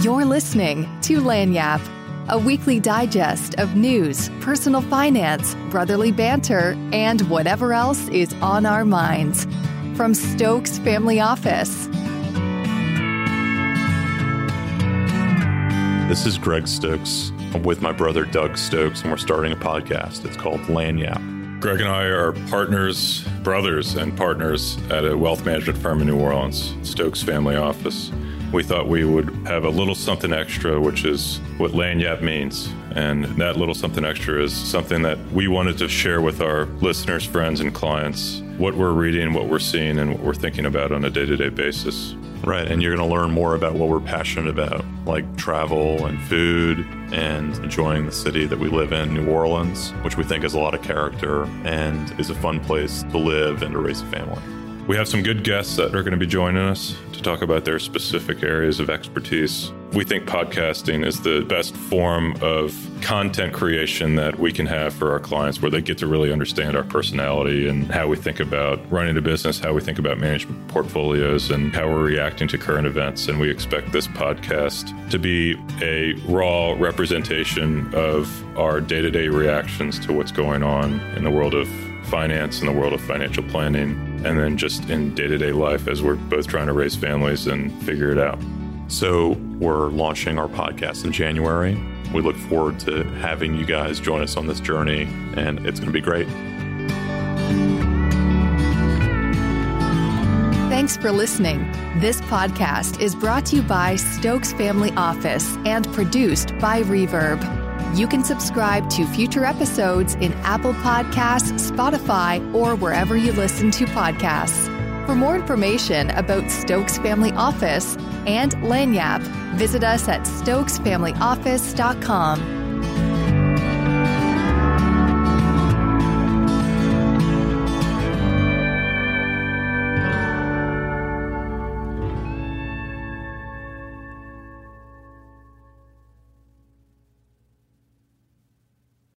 You're listening to Lagniappe, a weekly digest of news, personal finance, brotherly banter, and whatever else is on our minds. From Stokes Family Office. This is Greg Stokes. I'm with my brother Doug Stokes, and we're starting a podcast. It's called Lagniappe. Greg and I are partners, brothers, and partners at a wealth management firm in New Orleans, Stokes Family Office. We thought we would have a little something extra, which is what Lagniappe means. And that little something extra is something that we wanted to share with our listeners, friends, and clients what we're reading, what we're seeing, and what we're thinking about on a day to day basis. Right. And you're going to learn more about what we're passionate about, like travel and food and enjoying the city that we live in, New Orleans, which we think has a lot of character and is a fun place to live and to raise a family. We have some good guests that are going to be joining us to talk about their specific areas of expertise. We think podcasting is the best form of content creation that we can have for our clients where they get to really understand our personality and how we think about running a business, how we think about management portfolios, and how we're reacting to current events. And we expect this podcast to be a raw representation of our day to day reactions to what's going on in the world of finance, in the world of financial planning, and then just in day to day life as we're both trying to raise families and figure it out. So, we're launching our podcast in January. We look forward to having you guys join us on this journey, and it's going to be great. Thanks for listening. This podcast is brought to you by Stokes Family Office and produced by Reverb. You can subscribe to future episodes in Apple Podcasts, Spotify, or wherever you listen to podcasts. For more information about Stokes Family Office and Lagniappe, visit us at stokesfamilyoffice.com.